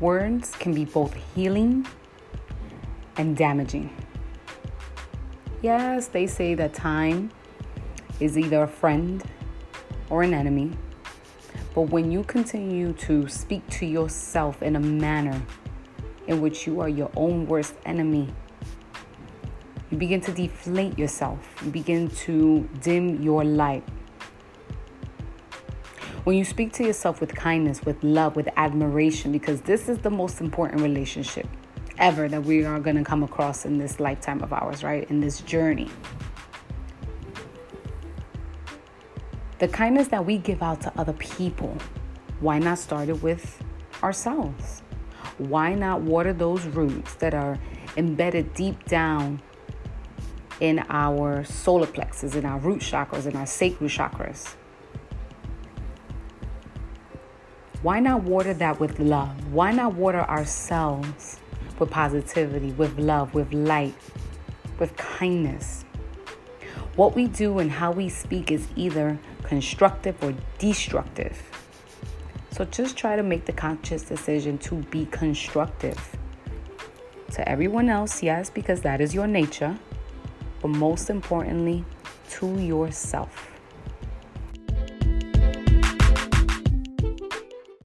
Words can be both healing and damaging. Yes, they say that time is either a friend or an enemy. But when you continue to speak to yourself in a manner in which you are your own worst enemy, you begin to deflate yourself, you begin to dim your light. When you speak to yourself with kindness, with love, with admiration, because this is the most important relationship ever that we are going to come across in this lifetime of ours, right? In this journey. The kindness that we give out to other people, why not start it with ourselves? Why not water those roots that are embedded deep down in our solar plexus, in our root chakras, in our sacral chakras? Why not water that with love? Why not water ourselves with positivity, with love, with light, with kindness? What we do and how we speak is either constructive or destructive. So just try to make the conscious decision to be constructive. To everyone else, yes, because that is your nature but most importantly, to yourself.